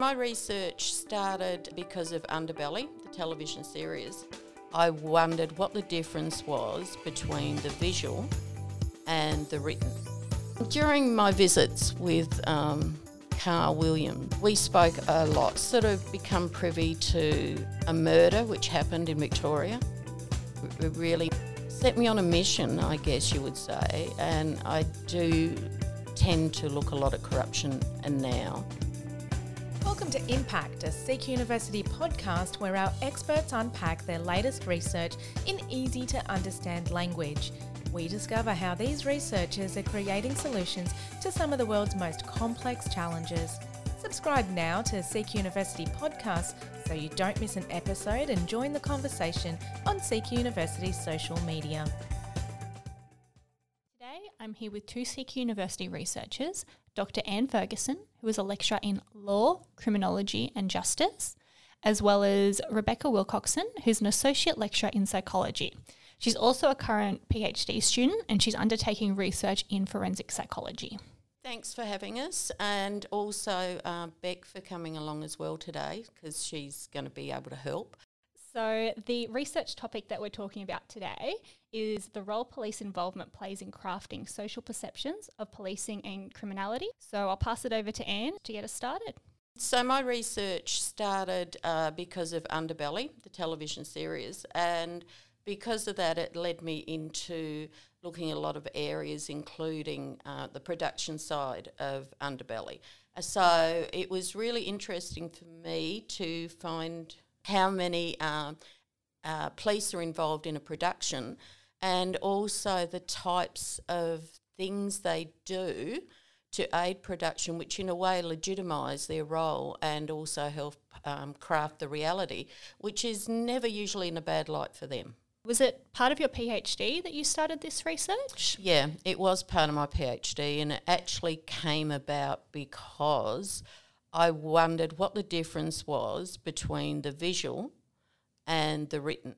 My research started because of Underbelly, the television series. I wondered what the difference was between the visual and the written. During my visits with um, Carl Williams, we spoke a lot, sort of become privy to a murder which happened in Victoria. It really set me on a mission, I guess you would say, and I do tend to look a lot at corruption and now. Welcome to Impact, a CQ University podcast where our experts unpack their latest research in easy to understand language. We discover how these researchers are creating solutions to some of the world's most complex challenges. Subscribe now to CQ University podcasts so you don't miss an episode and join the conversation on CQ University's social media. Today, I'm here with two CQ University researchers, Dr. Anne Ferguson, who is a lecturer in law, criminology, and justice, as well as Rebecca Wilcoxon, who's an associate lecturer in psychology. She's also a current PhD student and she's undertaking research in forensic psychology. Thanks for having us, and also uh, Beck for coming along as well today because she's going to be able to help. So, the research topic that we're talking about today is the role police involvement plays in crafting social perceptions of policing and criminality. So, I'll pass it over to Anne to get us started. So, my research started uh, because of Underbelly, the television series, and because of that, it led me into looking at a lot of areas, including uh, the production side of Underbelly. So, it was really interesting for me to find how many uh, uh, police are involved in a production and also the types of things they do to aid production, which in a way legitimise their role and also help um, craft the reality, which is never usually in a bad light for them. Was it part of your PhD that you started this research? Yeah, it was part of my PhD, and it actually came about because I wondered what the difference was between the visual and the written.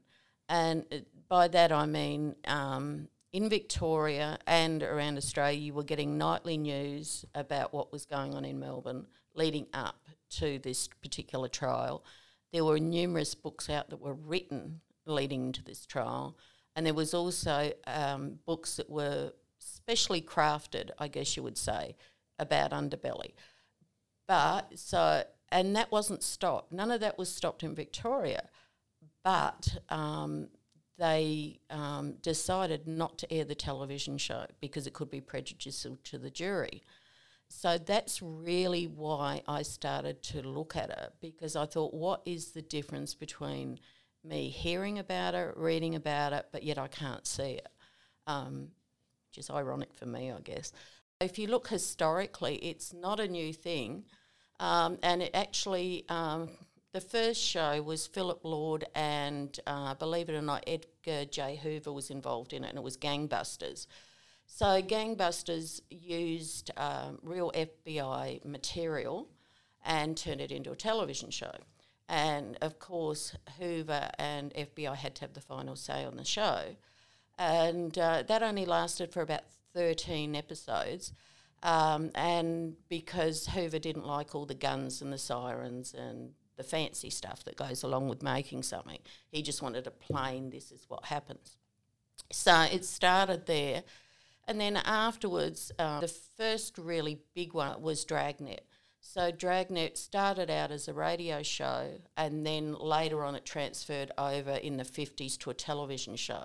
And by that I mean um, in Victoria and around Australia, you were getting nightly news about what was going on in Melbourne leading up to this particular trial. There were numerous books out that were written leading to this trial, and there was also um, books that were specially crafted, I guess you would say, about underbelly. But so, and that wasn't stopped. None of that was stopped in Victoria, but um, they um, decided not to air the television show because it could be prejudicial to the jury. So that's really why I started to look at it because I thought, what is the difference between me hearing about it, reading about it, but yet I can't see it? Um, which is ironic for me, I guess. If you look historically, it's not a new thing. Um, and it actually, um, the first show was Philip Lord, and uh, believe it or not, Edgar J. Hoover was involved in it, and it was Gangbusters. So, Gangbusters used um, real FBI material and turned it into a television show. And of course, Hoover and FBI had to have the final say on the show. And uh, that only lasted for about 13 episodes. Um, and because Hoover didn't like all the guns and the sirens and the fancy stuff that goes along with making something, he just wanted a plain, this is what happens. So it started there. And then afterwards, uh, the first really big one was Dragnet. So Dragnet started out as a radio show, and then later on it transferred over in the 50s to a television show.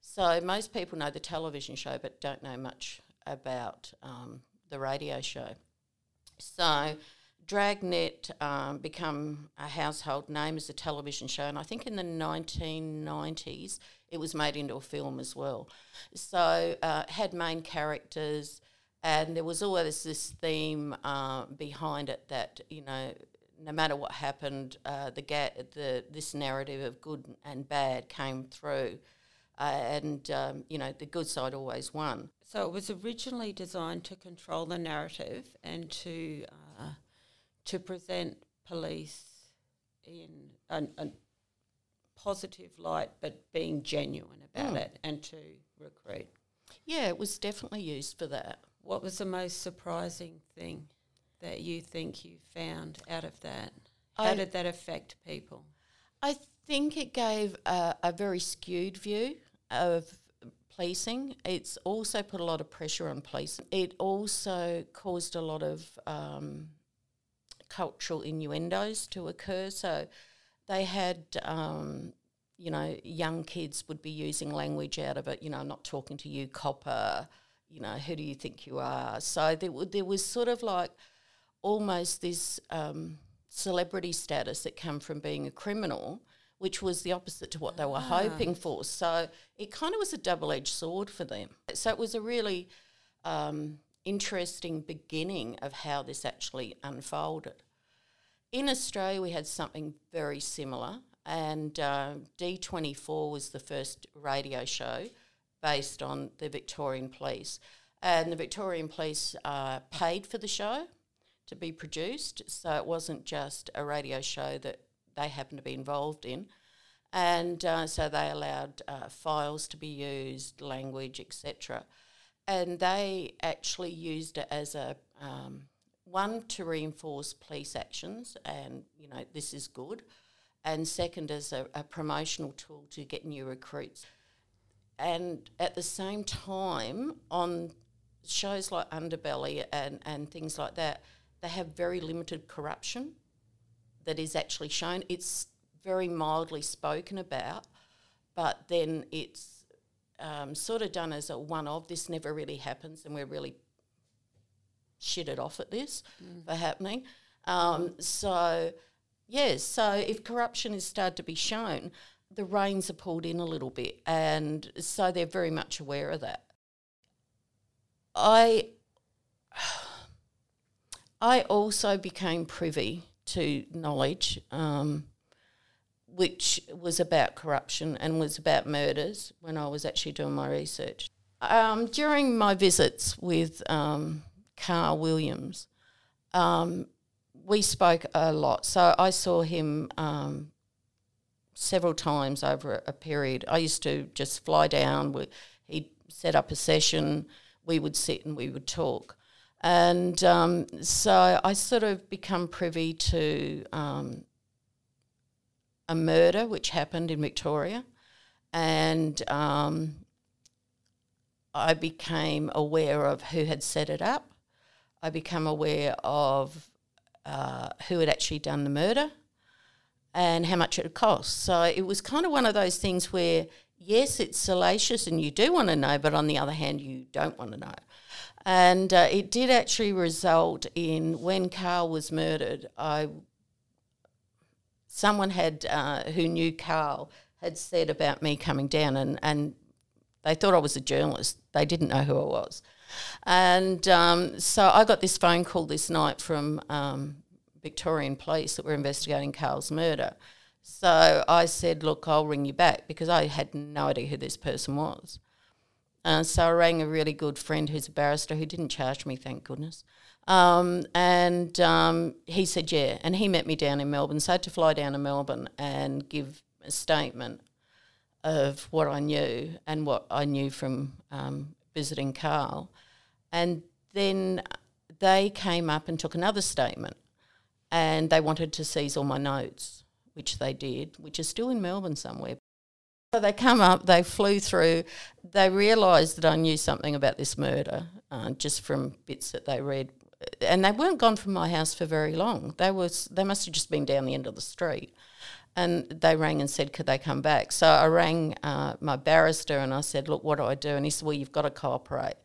So most people know the television show, but don't know much about um, the radio show. So Dragnet um, become a household name as a television show, and I think in the 1990s it was made into a film as well. So uh, had main characters, and there was always this theme uh, behind it that you know. No matter what happened, uh, the, ga- the this narrative of good and bad came through, uh, and um, you know the good side always won. So it was originally designed to control the narrative and to uh, to present police in a, a, positive light, but being genuine about mm. it and to recruit. Yeah, it was definitely used for that. What was the most surprising thing that you think you found out of that? How I- did that affect people? I think it gave a, a very skewed view of policing. It's also put a lot of pressure on policing. It also caused a lot of um, cultural innuendos to occur. So they had, um, you know, young kids would be using language out of it. You know, I'm not talking to you, copper. You know, who do you think you are? So there, w- there was sort of like almost this um, celebrity status that came from being a criminal, which was the opposite to what they were hoping for. So it kind of was a double edged sword for them. So it was a really um, interesting beginning of how this actually unfolded. In Australia, we had something very similar, and uh, D24 was the first radio show based on the Victorian Police. And the Victorian Police uh, paid for the show to be produced, so it wasn't just a radio show that they happened to be involved in. And uh, so they allowed uh, files to be used, language, etc. And they actually used it as a um, one to reinforce police actions, and you know this is good, and second as a, a promotional tool to get new recruits. And at the same time, on shows like Underbelly and, and things like that, they have very limited corruption that is actually shown. It's very mildly spoken about, but then it's um, sort of done as a one of. This never really happens, and we're really shitted off at this for happening. Um, so, yes, so if corruption is started to be shown, the reins are pulled in a little bit, and so they're very much aware of that. I I also became privy to knowledge um, which was about corruption and was about murders when I was actually doing my research. Um, during my visits with um, Carl Williams, um, we spoke a lot. So I saw him um, several times over a, period. I used to just fly down. We, he'd set up a session. We would sit and we would talk. And um, so I sort of become privy to um, a murder which happened in Victoria, and um, I became aware of who had set it up. I became aware of uh, who had actually done the murder and how much it had cost. So it was kind of one of those things where, yes, it's salacious and you do want to know, but on the other hand, you don't want to know. And uh, it did actually result in when Carl was murdered, I someone had uh, who knew Carl had said about me coming down, and, and they thought I was a journalist. They didn't know who I was. And um, so I got this phone call this night from um, Victorian Police that were investigating Carl's murder. So I said, Look, I'll ring you back because I had no idea who this person was. Uh, so I rang a really good friend who's a barrister who didn't charge me, thank goodness. Um, and um, he said, yeah. And he met me down in Melbourne. So I had to fly down to Melbourne and give a statement of what I knew and what I knew from um, visiting Carl. And then they came up and took another statement and they wanted to seize all my notes, which they did, which is still in Melbourne somewhere. So they come up, they flew through, they realised that I knew something about this murder uh, just from bits that they read. And they weren't gone from my house for very long. They was they must have just been down the end of the street. And they rang and said, could they come back? So I rang uh, my barrister and I said, look, what do I do? And he said, well, you've got to cooperate.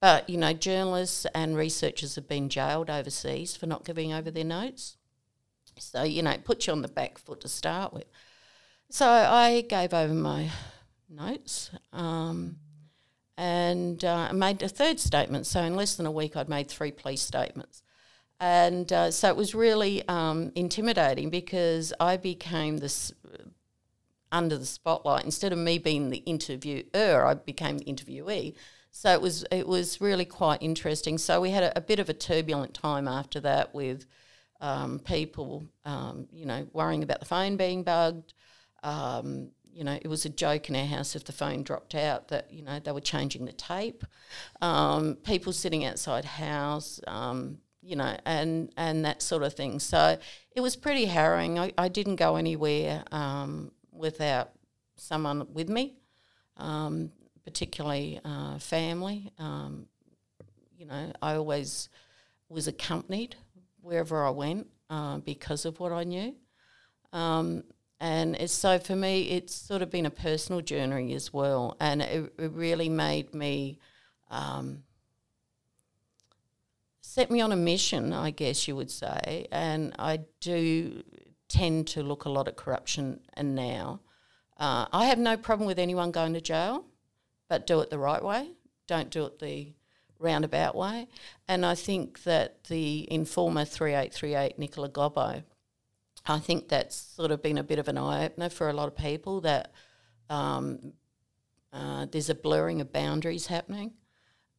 But, you know, journalists and researchers have been jailed overseas for not giving over their notes. So, you know, it puts you on the back foot to start with. So I gave over my notes um, and uh, made a third statement. So in less than a week, I'd made three police statements. And uh, so it was really um, intimidating because I became this under the spotlight. Instead of me being the interviewer, I became the interviewee. So it was it was really quite interesting. So we had a, a bit of a turbulent time after that with um, people, um, you know, worrying about the phone being bugged. Um, you know, it was a joke in our house if the phone dropped out that, you know, they were changing the tape. Um, people sitting outside house, um, you know, and and that sort of thing. So it was pretty harrowing. I, I didn't go anywhere um, without someone with me, um, particularly uh, family. Um, you know, I always was accompanied wherever I went uh, because of what I knew. Um, and so for me, it's sort of been a personal journey as well, and it, it really made me um, set me on a mission, I guess you would say. And I do tend to look a lot at corruption and now. Uh, I have no problem with anyone going to jail, but do it the right way. Don't do it the roundabout way. And I think that the informer 3838, Nicola Gobbo, I think that's sort of been a bit of an eye opener for a lot of people that um, uh, there's a blurring of boundaries happening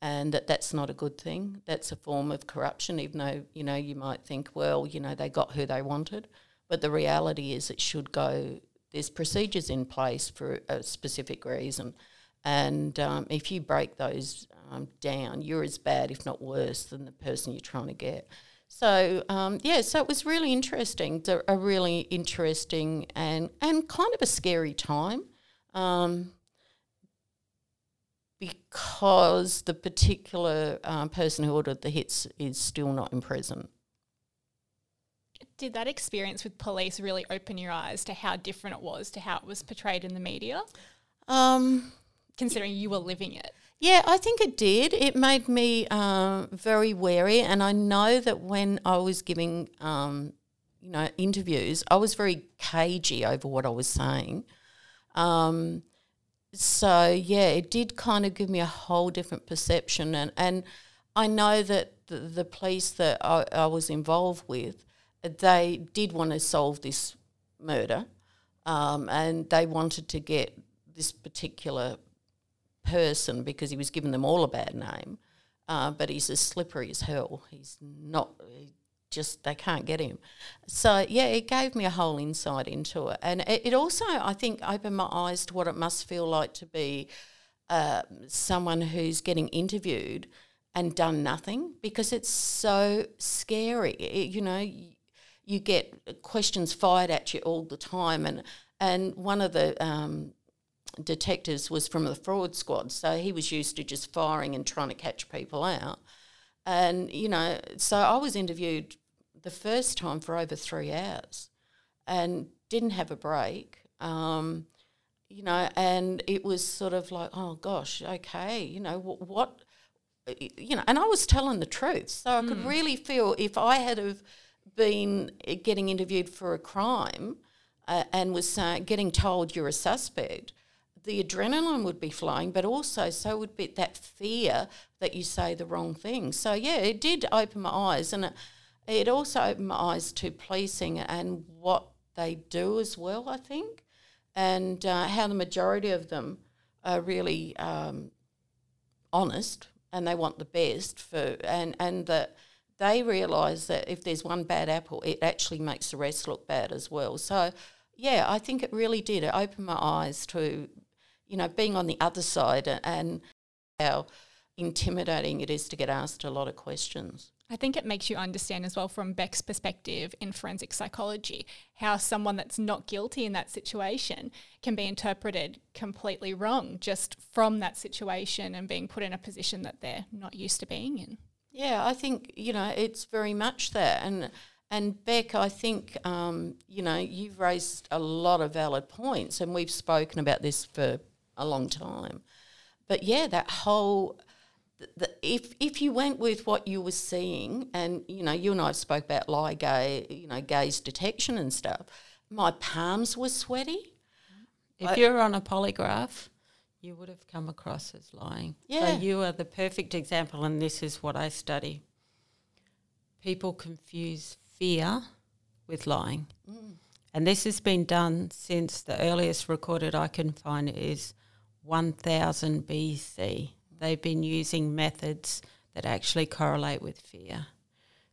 and that that's not a good thing. That's a form of corruption, even though, you know, you might think, well, you know, they got who they wanted. But the reality is it should go, there's procedures in place for a specific reason. And um, if you break those um, down, you're as bad, if not worse, than the person you're trying to get. So um, yeah, so it was really interesting, a really interesting and and kind of a scary time, um, because the particular um, person who ordered the hits is still not in prison. Did that experience with police really open your eyes to how different it was to how it was portrayed in the media? Um, Considering you were living it. Yeah, I think it did. It made me uh, very wary, and I know that when I was giving, um, you know, interviews, I was very cagey over what I was saying. Um, so yeah, it did kind of give me a whole different perception, and and I know that the, the police that I, I was involved with, they did want to solve this murder, um, and they wanted to get this particular person because he was giving them all a bad name. Uh, but he's as slippery as hell. He's not he just they can't get him. So yeah, it gave me a whole insight into it, and it, it also I think opened my eyes to what it must feel like to be uh, someone who's getting interviewed and done nothing because it's so scary. It, you know, you, you, get questions fired at you all the time, and and one of the um, detectives was from the fraud squad, so he was used to just firing and trying to catch people out. And you know, so I was interviewed the first time for over three hours, and didn't have a break. Um, you know, and it was sort of like, oh gosh, okay, you know what, what you know, and I was telling the truth, so I mm. could hmm. really feel if I had have been getting interviewed for a crime uh, and was uh, getting told you're a suspect, the adrenaline would be flowing, but also so would be that fear that you say the wrong thing. So yeah, it did open my eyes, and it, it also opened my eyes to policing and what they do as well. I think, and uh, how the majority of them are really um, honest and they want the best for, and and that they realise that if there's one bad apple, it actually makes the rest look bad as well. So yeah, I think it really did. It opened my eyes to you know, being on the other side and how intimidating it is to get asked a lot of questions. I think it makes you understand as well from Beck's perspective in forensic psychology how someone that's not guilty in that situation can be interpreted completely wrong just from that situation and being put in a position that they're not used to being in. Yeah, I think, you know, it's very much that. And and Beck, I think um, you know you've raised a lot of valid points, and we've spoken about this for a long time. But yeah, that whole the, if if you went with what you were seeing, and you know, you and I spoke about lie gay, you know, gaze detection and stuff. My palms were sweaty. If I, you're on a polygraph, you would have come across as lying. Yeah. So you are the perfect example, and this is what I study. People confuse fear with lying. Mm. And this has been done since the earliest recorded I can find is 1000 BC. They've been using methods that actually correlate with fear.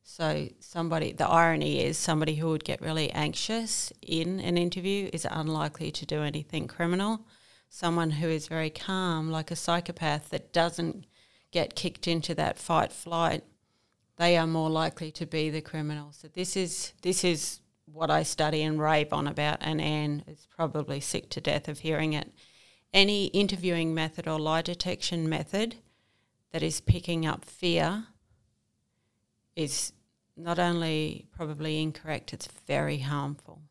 So, somebody, the irony is, somebody who would get really anxious in an interview is unlikely to do anything criminal. Someone who is very calm, like a psychopath that doesn't get kicked into that fight flight, they are more likely to be the criminals. So this is this is what I study and rave on about, and Anne is probably sick to death of hearing it. Any interviewing method or lie detection method that is picking up fear is not only probably incorrect, it's very harmful.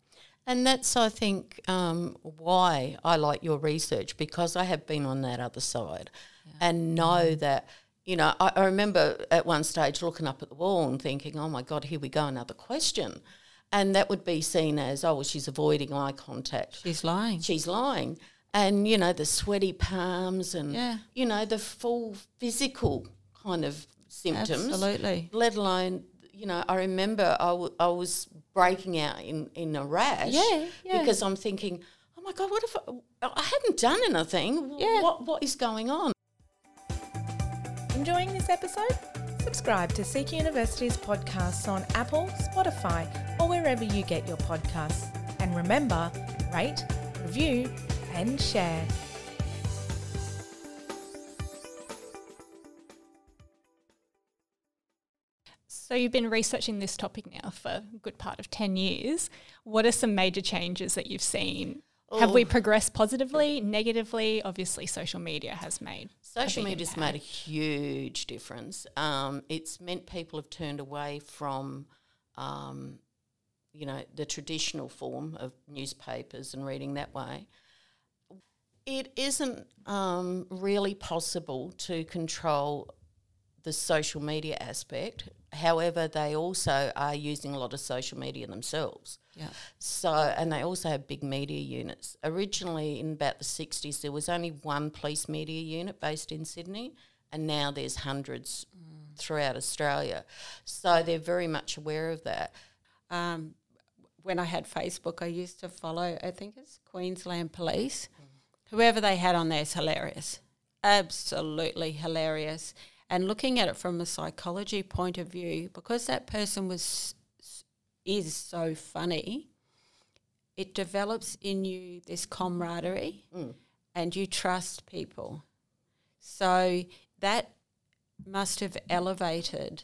And that's, I think, um, why I like your research because I have been on that other side yeah. and know that, you know, I, I, remember at one stage looking up at the wall and thinking, oh my God, here we go, another question. And that would be seen as, oh, well, she's avoiding eye contact. She's lying. She's lying. And, you know, the sweaty palms and, yeah. you know, the full physical kind of symptoms. Absolutely. Let alone you know, I remember I, w- I was breaking out in, in a rash yeah, yeah. because I'm thinking, oh my God, what if I, I haven't done anything? Yeah. What, what is going on? Enjoying this episode? Subscribe to CQ University's podcasts on Apple, Spotify, or wherever you get your podcasts. And remember, rate, review, and share. So you've been researching this topic now for a good part of 10 years. What are some major changes that you've seen? Oh. Have we progressed positively, negatively? Obviously, social media has made social media has made a huge difference. Um, it's meant people have turned away from, um, you know, the traditional form of newspapers and reading that way. It isn't um, really possible to control the social media aspect. However, they also are using a lot of social media themselves. Yeah. So, and they also have big media units. Originally, in about the 60s, there was only one police media unit based in Sydney, and now there's hundreds mm. throughout Australia. So they're very much aware of that. Um, when I had Facebook, I used to follow, I think it's Queensland Police. Whoever they had on there is hilarious. Absolutely hilarious and looking at it from a psychology point of view, because that person was is so funny, it develops in you this camaraderie, mm. and you trust people. So that must have elevated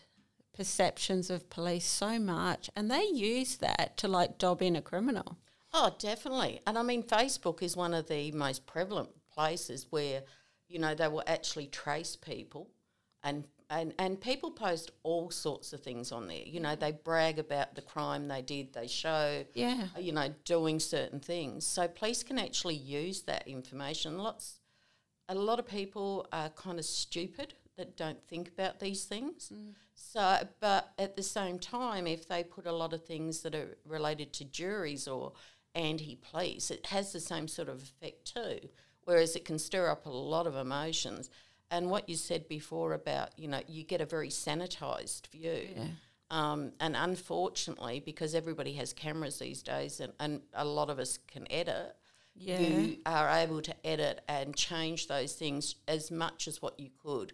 perceptions of police so much, and they use that to like dob in a criminal. Oh, definitely. And I mean, Facebook is one of the most prevalent places where, you know, they will actually trace people and and and people post all sorts of things on there. You know, they brag about the crime they did. They show, yeah, you know, doing certain things. So police can actually use that information. Lots, a lot of people are kind of stupid that don't think about these things. Mm. So, but at the same time, if they put a lot of things that are related to juries or anti-police, it has the same sort of effect too. Whereas it can stir up a lot of emotions and what you said before about you know you get a very sanitized view yeah. um, and unfortunately because everybody has cameras these days and, and a lot of us can edit yeah. you are able to edit and change those things as much as what you could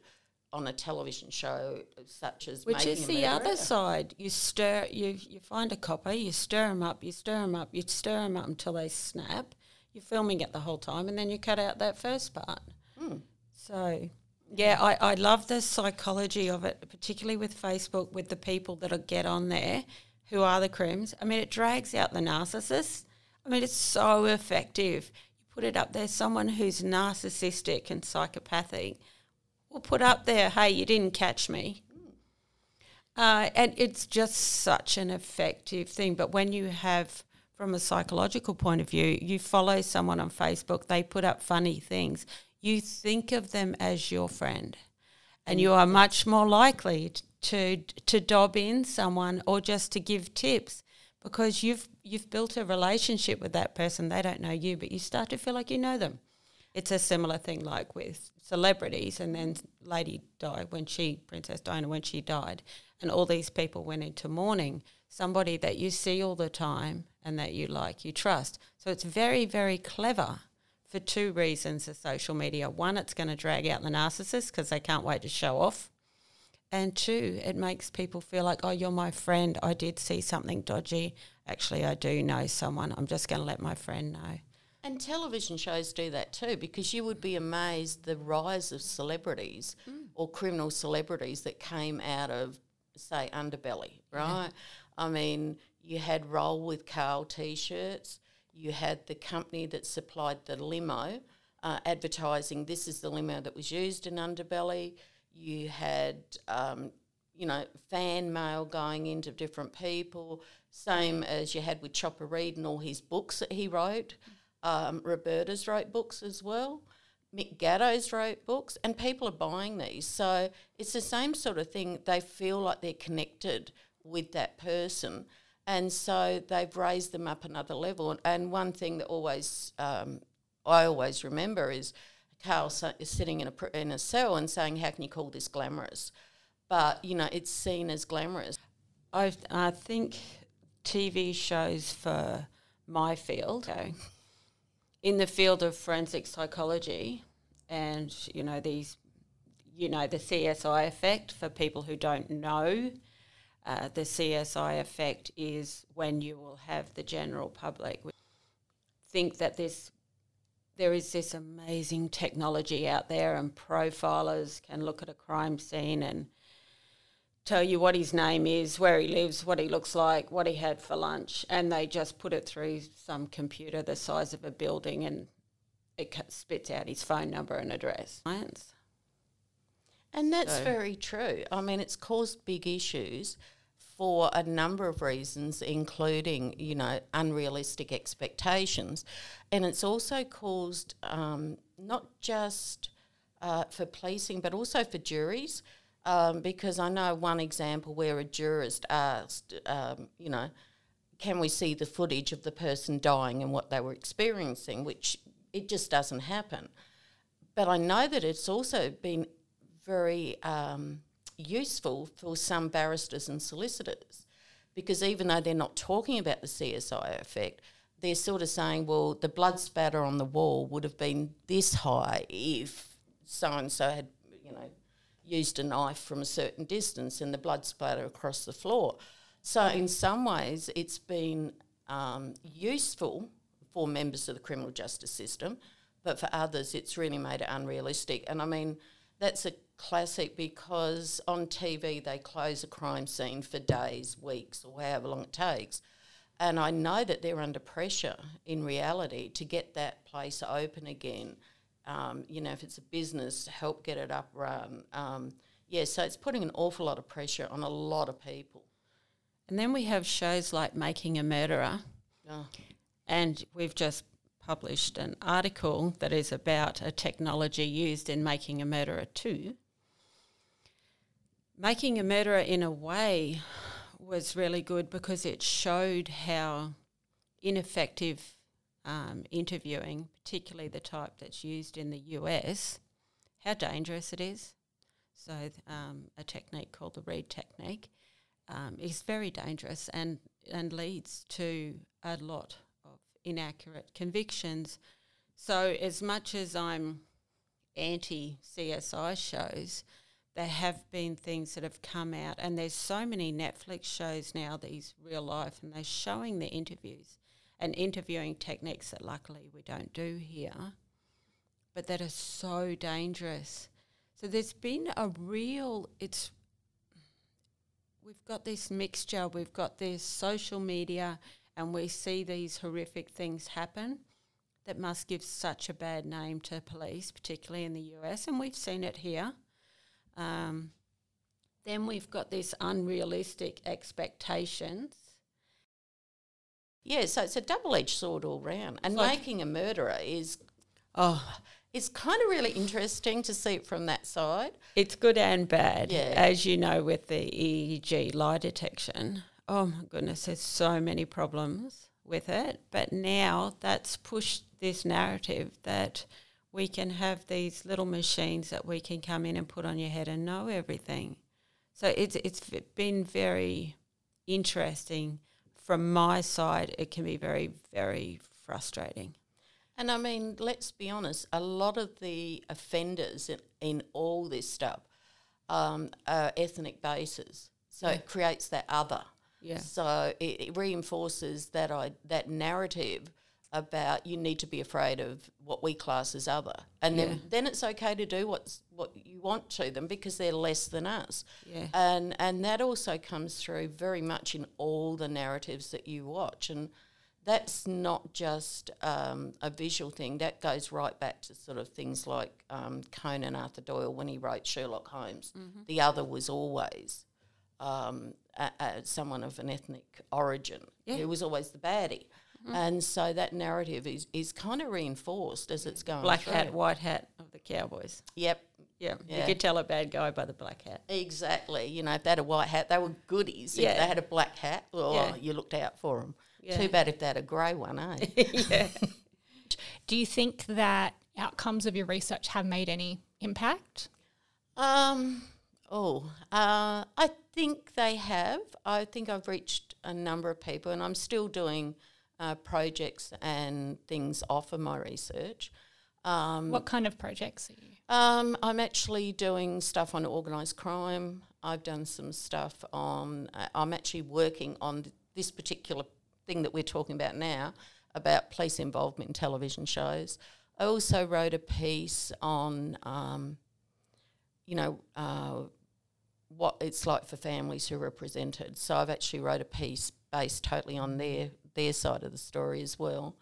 on a television show such as which is the other side you stir you you find a copper you stir them up you stir them up you stir them up until they snap you're filming it the whole time and then you cut out that first part mm. so yeah, I, I love the psychology of it, particularly with Facebook, with the people that get on there who are the crims. I mean, it drags out the narcissist. I mean, it's so effective. You put it up there, someone who's narcissistic and psychopathic will put up there, hey, you didn't catch me. Uh, and it's just such an effective thing. But when you have, from a psychological point of view, you follow someone on Facebook, they put up funny things you think of them as your friend and you are much more likely to to dob in someone or just to give tips because you've you've built a relationship with that person they don't know you but you start to feel like you know them it's a similar thing like with celebrities and then lady died when she princess diana when she died and all these people went into mourning somebody that you see all the time and that you like you trust so it's very very clever for two reasons the social media. One, it's going to drag out the narcissist because they can't wait to show off. And two, it makes people feel like, oh, you're my friend. I did see something dodgy. Actually, I do know someone. I'm just going to let my friend know. And television shows do that too, because you would be amazed the rise of celebrities mm. or criminal celebrities that came out of say underbelly, right? I mean, you had roll with Carl t-shirts. You had the company that supplied the limo, uh, advertising this is the limo that was used in underbelly. You had, um, you know, fan mail going into different people. Same as you had with Chopper Read and all his books that he wrote. Um, Roberta's wrote books as well. Mick Gatto's wrote books, and people are buying these. So it's the same sort of thing. They feel like they're connected with that person, and so they've raised them up another level. And one thing that always um, I always remember is Carl sa- is sitting in a pr- in a cell and saying, "How can you call this glamorous?" But you know, it's seen as glamorous. I I think TV shows for my field, okay, in the field of forensic psychology, and you know these, you know the CSI effect for people who don't know. Uh, the CSI effect is when you will have the general public think that this there is this amazing technology out there, and profilers can look at a crime scene and tell you what his name is, where he lives, what he looks like, what he had for lunch, and they just put it through some computer the size of a building and it spits out his phone number and address. Science. And that's So- very true. I mean, it's caused big issues for a number of reasons, including, you know, unrealistic expectations. And it's also caused um, not just uh, for policing, but also for juries. Um, because I know one example where a jurist asked, um, you know, can we see the footage of the person dying and what they were experiencing, which it just doesn't happen. But I know that it's also been very um, useful for some barristers and solicitors because even though they're not talking about the CSI effect, they're sort of saying, well, the blood spatter on the wall would have been this high if so and so had, you know, used a knife from a certain distance and the blood splatter across the floor. So, in some ways, it's been um, useful for members of the criminal justice system, but for others, it's really made it unrealistic. And I mean, that's a classic because on TV they close a crime scene for days, weeks, or however long it takes. And I know that they're under pressure in reality to get that place open again. Um, you know, if it's a business, help get it up run. Um, yeah, so it's putting an awful lot of pressure on a lot of people. And then we have shows like Making a Murderer, Oh, and we've just published an article that is about a technology used in Making a Murderer 2. Making a Murderer, in a way, was really good because it showed how ineffective um, interviewing, particularly the type that's used in the US, how dangerous it is. So, um, a technique called the Reid technique um, is very dangerous and, and leads to a lot of inaccurate convictions. So, as much as I'm anti CSI shows, there have been things that have come out, and there's so many Netflix shows now, these real life, and they're showing the interviews and interviewing techniques that luckily we don't do here, but that are so dangerous. So there's been a real, it's, we've got this mixture, we've got this social media, and we see these horrific things happen that must give such a bad name to police, particularly in the US, and we've seen it here. Um, then we've got this unrealistic expectations. Yeah, so it's a double edged sword all round. And Like- making a murderer is Oh, it's kind of really interesting to see it from that side. it's good and bad, Yeah. as you know, with the EEG lie detection. Oh my goodness, there's so many problems with it. But now that's pushed this narrative that we can have these little machines that we can come in and put on your head and know everything. So it's it's been very interesting. From my side, it can be very very frustrating. And I mean, let's be honest, a lot of the offenders in, in all this stuff um, are ethnic bases. So it creates that other. Yeah. So it, it reinforces that I, that narrative about you need to be afraid of what we class as other, and Yeah. then then it's okay to do what's what you want to them because they're less than us. Yeah. And and that also comes through very much in all the narratives that you watch, and that's not just um, a visual thing. That goes right back to sort of things like um, Conan Arthur Doyle when he wrote Sherlock Holmes. Mm-hmm. The other was always um, a, a, someone of an ethnic origin. Yeah. Who was always the baddie. And so that narrative is, is kind of reinforced as it's going Black through. hat, white hat of the Cowboys. Yep, Yeah. Yeah. You could tell a bad guy by the black hat. Exactly. You know, if they had a white hat, they were goodies. If they had a black hat, well, Yeah. you looked out for them. Yeah. Too bad if they had a grey one, eh? yeah. Do you think that outcomes of your research have made any impact? um, oh, uh, I think they have. I think I've reached a number of people, and I'm still doing uh, projects and things off of my research. Um, What kind of projects are you? Um, I'm actually doing stuff on organised crime. I've done some stuff on. Uh, I'm actually working on th- this particular thing that we're talking about now about police involvement in television shows. I also wrote a piece on, um, you know, uh, what it's like for families who are represented. So I've actually wrote a piece based totally on their their side of the story as well.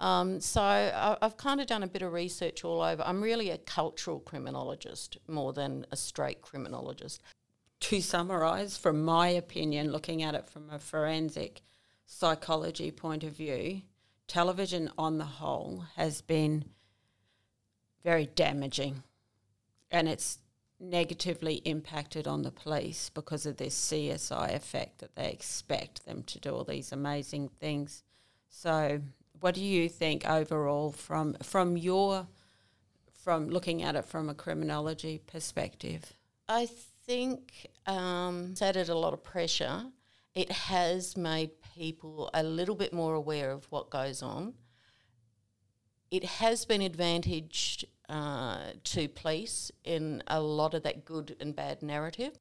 Um, so I, I've kind of done a bit of research all over. I'm really a cultural criminologist more than a straight criminologist. to summarise, from my opinion, looking at it from a forensic psychology point of view, television on the whole has been very damaging and it's negatively impacted on the police because of this CSI effect that they expect them to do all these amazing things. So, what do you think overall from from your from looking at it from a criminology perspective? I think um, it's added a lot of pressure. It has made people a little bit more aware of what goes on. It has been advantaged uh, to police in a lot of that good and bad narrative.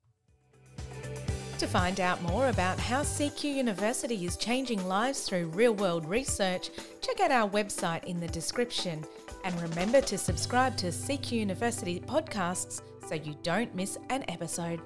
To find out more about how CQ University is changing lives through real world research, check out our website in the description. And remember to subscribe to CQ University podcasts so you don't miss an episode.